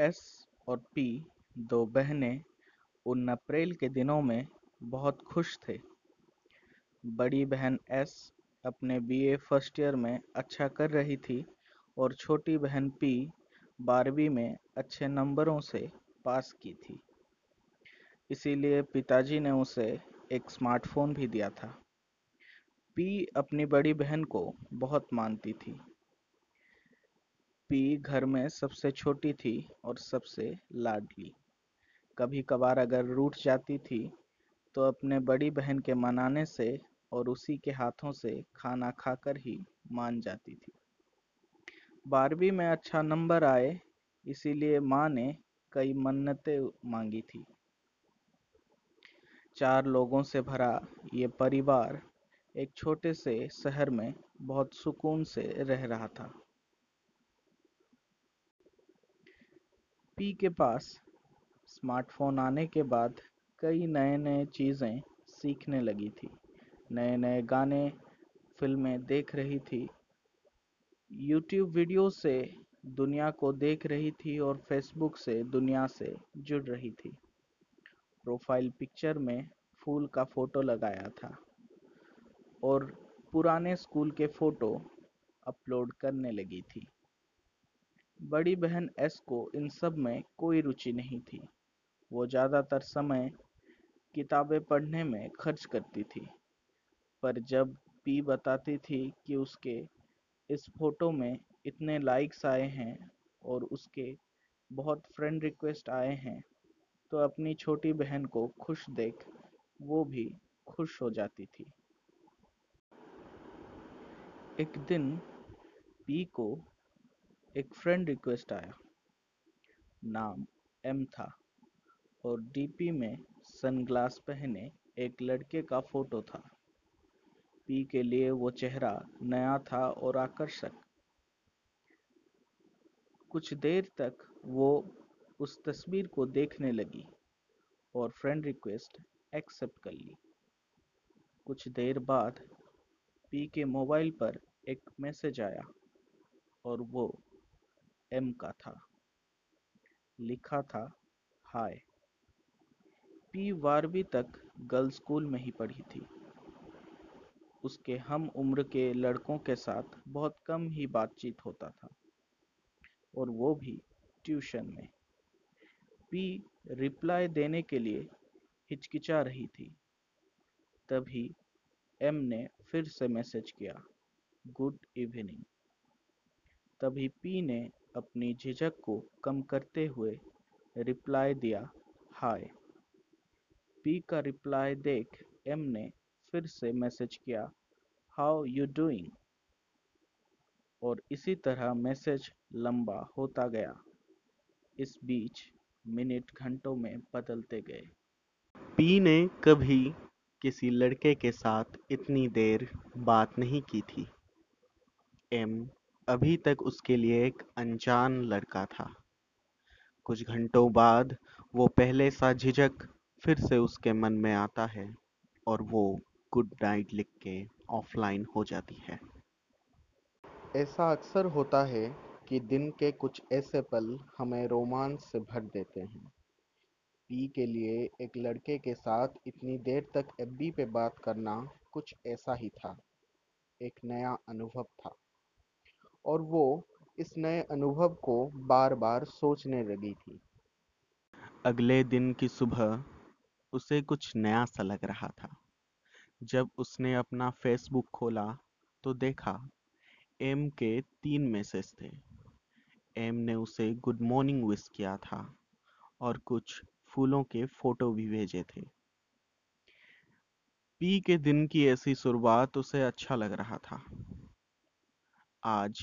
S और P दो बहनें उन अप्रैल के दिनों में बहुत खुश थे। बड़ी बहन एस अपने बीए फ़र्स्ट ईयर में अच्छा कर रही थी और छोटी बहन पी बारहवीं में अच्छे नंबरों से पास की थी। इसीलिए पिताजी ने उसे एक स्मार्टफ़ोन भी दिया था। पी अपनी बड़ी बहन को बहुत मानती थी। पी घर में सबसे छोटी थी और सबसे लाडली। कभी कभार अगर रूठ जाती थी तो अपने बड़ी बहन के मनाने से और उसी के हाथों से खाना खाकर ही मान जाती थी। बारहवीं में अच्छा नंबर आए, इसीलिए माँ ने कई मन्नतें मांगी थी। चार लोगों से भरा ये परिवार एक छोटे से शहर में बहुत सुकून से रह रहा था। पी के पास स्मार्टफ़ोन आने के बाद कई नए नए चीज़ें सीखने लगी थी। नए नए गाने, फ़िल्में देख रही थी। यूट्यूब वीडियो से दुनिया को देख रही थी और फेसबुक से दुनिया से जुड़ रही थी। प्रोफ़ाइल पिक्चर में फूल का फ़ोटो लगाया था और पुराने स्कूल के फ़ोटो अपलोड करने लगी थी। बड़ी बहन एस को इन सब में कोई रुचि नहीं थी। वो ज़्यादातर समय किताबें पढ़ने में खर्च करती थी, पर जब पी बताती थी कि उसके इस फ़ोटो में इतने लाइक्स आए हैं और उसके बहुत फ्रेंड रिक्वेस्ट आए हैं तो अपनी छोटी बहन को खुश देख वो भी खुश हो जाती थी। एक दिन पी को एक फ्रेंड रिक्वेस्ट आया। नाम एम था और डीपी में सनग्लास पहने एक लड़के का फ़ोटो था। पी के लिए वो चेहरा नया था और आकर्षक। कुछ देर तक वो उस तस्वीर को देखने लगी और फ्रेंड रिक्वेस्ट एक्सेप्ट कर ली। कुछ देर बाद पी के मोबाइल पर एक मैसेज आया और वो एम का था। लिखा था, हाय। पी बारहवीं तक गर्ल्स स्कूल में ही पढ़ी थी। उसके हम उम्र के लड़कों के साथ बहुत कम ही बातचीत होता था। और वो भी ट्यूशन में। पी रिप्लाई देने के लिए हिचकिचा रही थी। तभी एम ने फिर से मैसेज किया, गुड इवनिंग। तभी पी ने अपनी झिझक को कम करते हुए रिप्लाई दिया, हाय। पी का रिप्लाई देख एम ने फिर से मैसेज किया हाउ यू डूइंग और इसी तरह मैसेज लंबा होता गया। इस बीच मिनट घंटों में बदलते गए। पी ने कभी किसी लड़के के साथ इतनी देर बात नहीं की थी। एम अभी तक उसके लिए एक अनजान लड़का था। कुछ घंटों बाद वो पहले सा झिझक फिर से उसके मन में आता है और वो गुड नाइट लिख के ऑफलाइन हो जाती है। ऐसा अक्सर होता है कि दिन के कुछ ऐसे पल हमें रोमांच से भर देते हैं। पी के लिए एक लड़के के साथ इतनी देर तक एफबी पे बात करना कुछ ऐसा ही था। एक नया अनुभव था। और वो इस नए अनुभव को बार-बार सोचने लगी थी। अगले दिन की सुबह उसे कुछ नया सा लग रहा था। जब उसने अपना फेसबुक खोला तो देखा एम के तीन मैसेज थे। एम ने उसे गुड मॉर्निंग विश किया था और कुछ फूलों के फ़ोटो भी भेजे थे। पी के दिन की ऐसी शुरुआत उसे अच्छा लग रहा था। आज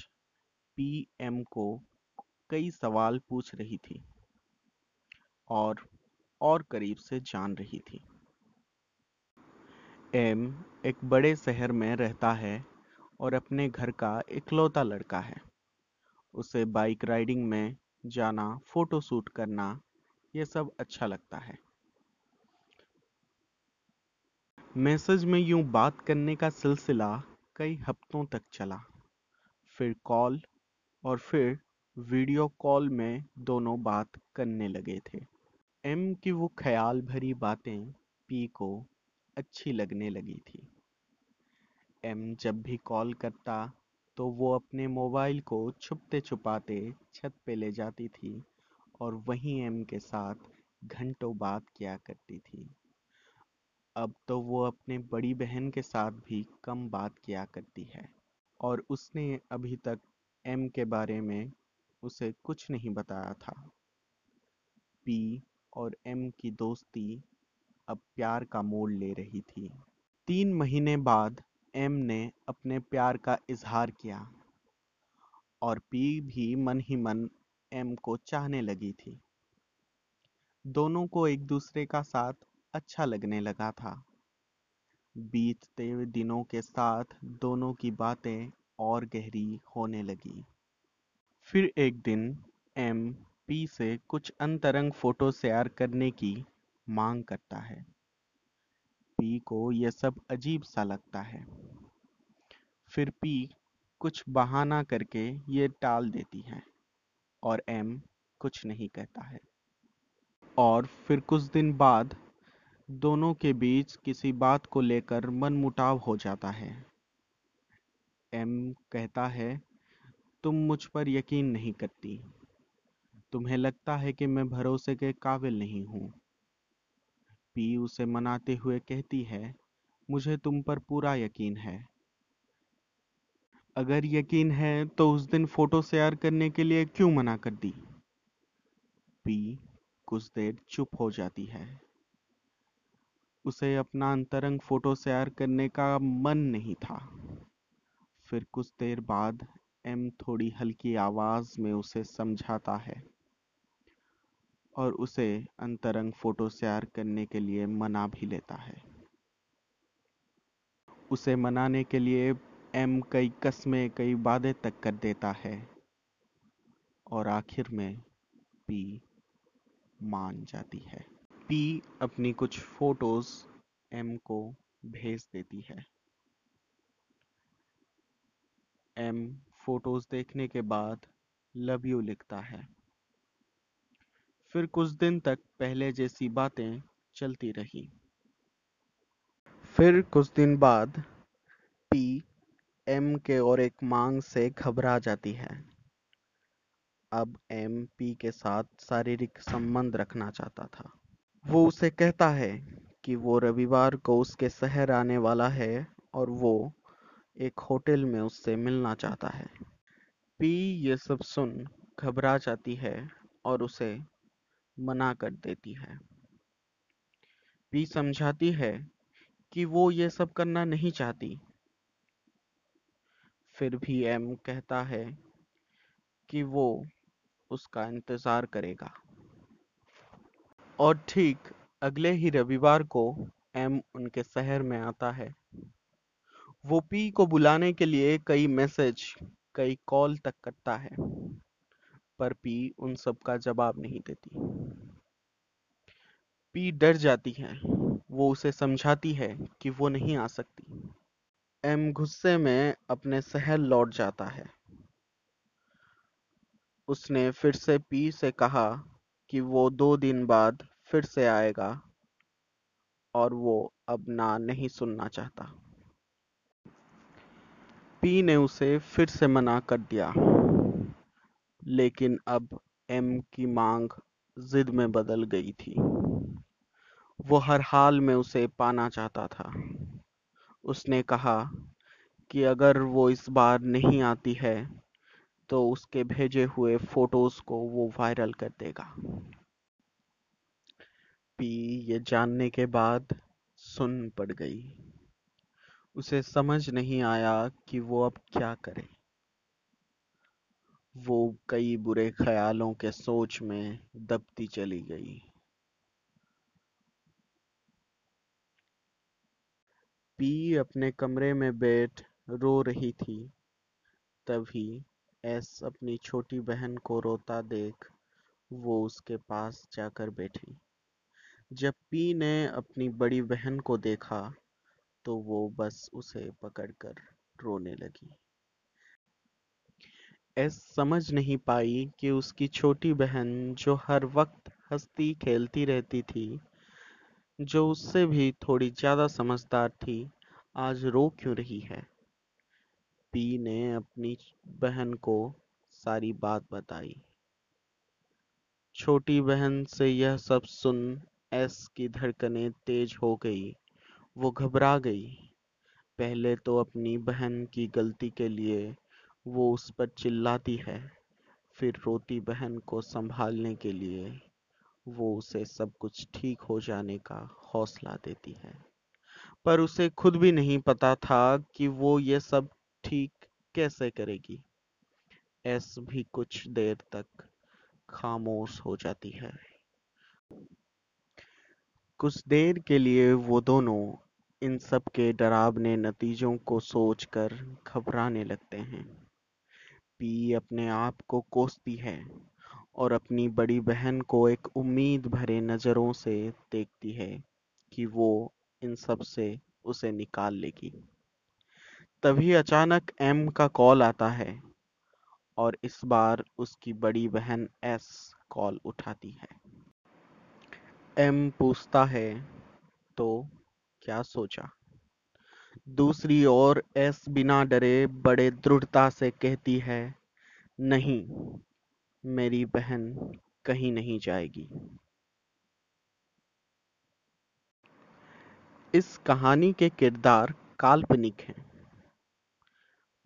पीएम को कई सवाल पूछ रही थी और और करीब से जान रही थी। एम एक बड़े शहर में रहता है और अपने घर का इकलौता लड़का है। उसे बाइक राइडिंग में जाना, फ़ोटो शूट करना, ये सब अच्छा लगता है। मैसेज में यूँ बात करने का सिलसिला कई हफ्तों तक चला। फिर कॉल और फिर वीडियो कॉल में दोनों बात करने लगे थे। एम की वो ख्याल भरी बातें पी को अच्छी लगने लगी थी। एम जब भी कॉल करता तो वो अपने मोबाइल को छुपते छुपाते छत पे ले जाती थी और वहीं एम के साथ घंटों बात किया करती थी। अब तो वो अपने बड़ी बहन के साथ भी कम बात किया करती है। और उसने अभी तक एम के बारे में उसे कुछ नहीं बताया था। पी और एम की दोस्ती अब प्यार का मोड़ ले रही थी। तीन महीने बाद एम ने अपने प्यार का इजहार किया और पी भी मन ही मन एम को चाहने लगी थी। दोनों को एक दूसरे का साथ अच्छा लगने लगा था। बीतते दिनों के साथ दोनों की बातें और गहरी होने लगी। फिर एक दिन एम पी से कुछ अंतरंग फ़ोटो शेयर करने की मांग करता है। पी को यह सब अजीब सा लगता है। फिर पी कुछ बहाना करके ये टाल देती है और एम कुछ नहीं कहता है। और फिर कुछ दिन बाद दोनों के बीच किसी बात को लेकर मनमुटाव हो जाता है। एम कहता है, तुम मुझ पर यकीन नहीं करती। तुम्हें लगता है कि मैं भरोसे के काबिल नहीं हूँ। पी उसे मनाते हुए कहती है, मुझे तुम पर पूरा यकीन है। अगर यकीन है तो उस दिन फ़ोटो शेयर करने के लिए क्यों मना कर दी? पी कुछ देर चुप हो जाती है। उसे अपना अंतरंग फ़ोटो शेयर करने का मन नहीं था। फिर कुछ देर बाद एम थोड़ी हल्की आवाज़ में उसे समझाता है और उसे अंतरंग फ़ोटो शेयर करने के लिए मना भी लेता है। उसे मनाने के लिए एम कई कस्में, कई वादे तक कर देता है और आखिर में पी मान जाती है। पी अपनी कुछ फ़ोटोज़ एम को भेज देती है। एम फ़ोटोज़ देखने के बाद लव यू लिखता है। फिर कुछ दिन तक पहले जैसी बातें चलती रही। फिर कुछ दिन बाद पी एम के और एक मांग से घबरा जाती है। अब एम पी के साथ शारीरिक संबंध रखना चाहता था। वो उसे कहता है कि वो रविवार को उसके शहर आने वाला है और वो एक होटल में उससे मिलना चाहता है। पी, ये सब सुन घबरा जाती है और उसे मना कर देती है। पी समझाती है कि वो ये सब करना नहीं चाहती। फिर भी एम कहता है कि वो उसका इंतज़ार करेगा। और ठीक अगले ही रविवार को एम उनके शहर में आता है। वो पी को बुलाने के लिए कई मैसेज, कई कॉल तक करता है, पर पी उन सब का जवाब नहीं देती। पी डर जाती है, वो उसे समझाती है कि वो नहीं आ सकती। एम गुस्से में अपने शहर लौट जाता है। उसने फिर से पी से कहा कि वो दो दिन बाद फिर से आएगा और वो अब ना नहीं सुनना चाहता। पी ने उसे फिर से मना कर दिया। लेकिन अब एम की मांग जिद में बदल गई थी। वो हर हाल में उसे पाना चाहता था। उसने कहा कि अगर वो इस बार नहीं आती है तो उसके भेजे हुए फ़ोटोज़ को वो वायरल कर देगा। पी ये जानने के बाद सुन पड़ गई। उसे समझ नहीं आया कि वो अब क्या करे। वो कई बुरे ख्यालों के सोच में दबती चली गई। पी अपने कमरे में बैठ रो रही थी। तभी एस अपनी छोटी बहन को रोता देख वो उसके पास जाकर बैठी। जब पी ने अपनी बड़ी बहन को देखा तो वो बस उसे पकड़कर रोने लगी। एस समझ नहीं पाई कि उसकी छोटी बहन, जो हर वक्त हंसती खेलती रहती थी, जो उससे भी थोड़ी ज़्यादा समझदार थी, आज रो क्यों रही है? पी ने अपनी बहन को सारी बात बताई। छोटी बहन से यह सब सुन एस की धड़कनें तेज हो गई। वो घबरा गई। पहले तो अपनी बहन की गलती के लिए वो उस पर चिल्लाती है, फिर रोती बहन को संभालने के लिए वो उसे सब कुछ ठीक हो जाने का हौसला देती है। पर उसे खुद भी नहीं पता था कि वो ये सब ठीक कैसे करेगी। एस भी कुछ देर तक खामोश हो जाती है। कुछ देर के लिए वो दोनों इन सब के डरावने नतीजों को सोचकर घबराने लगते हैं। पी अपने आप को कोसती है और अपनी बड़ी बहन को एक उम्मीद भरे नज़रों से देखती है कि वो इन सबसे उसे निकाल लेगी। तभी अचानक एम का कॉल आता है और इस बार उसकी बड़ी बहन एस कॉल उठाती है। एम पूछता है तो क्या सोचा? दूसरी ओर एस बिना डरे बड़े दृढ़ता से कहती है, नहीं, मेरी बहन कहीं नहीं जाएगी। इस कहानी के किरदार काल्पनिक हैं,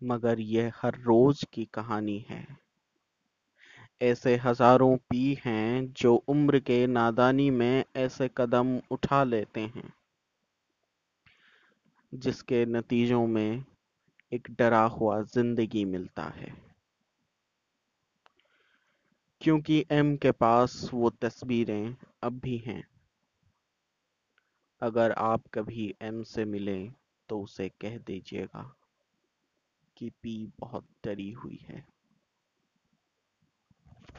मगर यह हर रोज की कहानी है। ऐसे हज़ारों पी हैं जो उम्र के नादानी में ऐसे कदम उठा लेते हैं, जिसके नतीजों में एक डरा हुआ ज़िंदगी मिलता है। क्योंकि एम के पास वो तस्वीरें अब भी हैं। अगर आप कभी एम से मिलें तो उसे कह दीजिएगा कि पी बहुत डरी हुई है।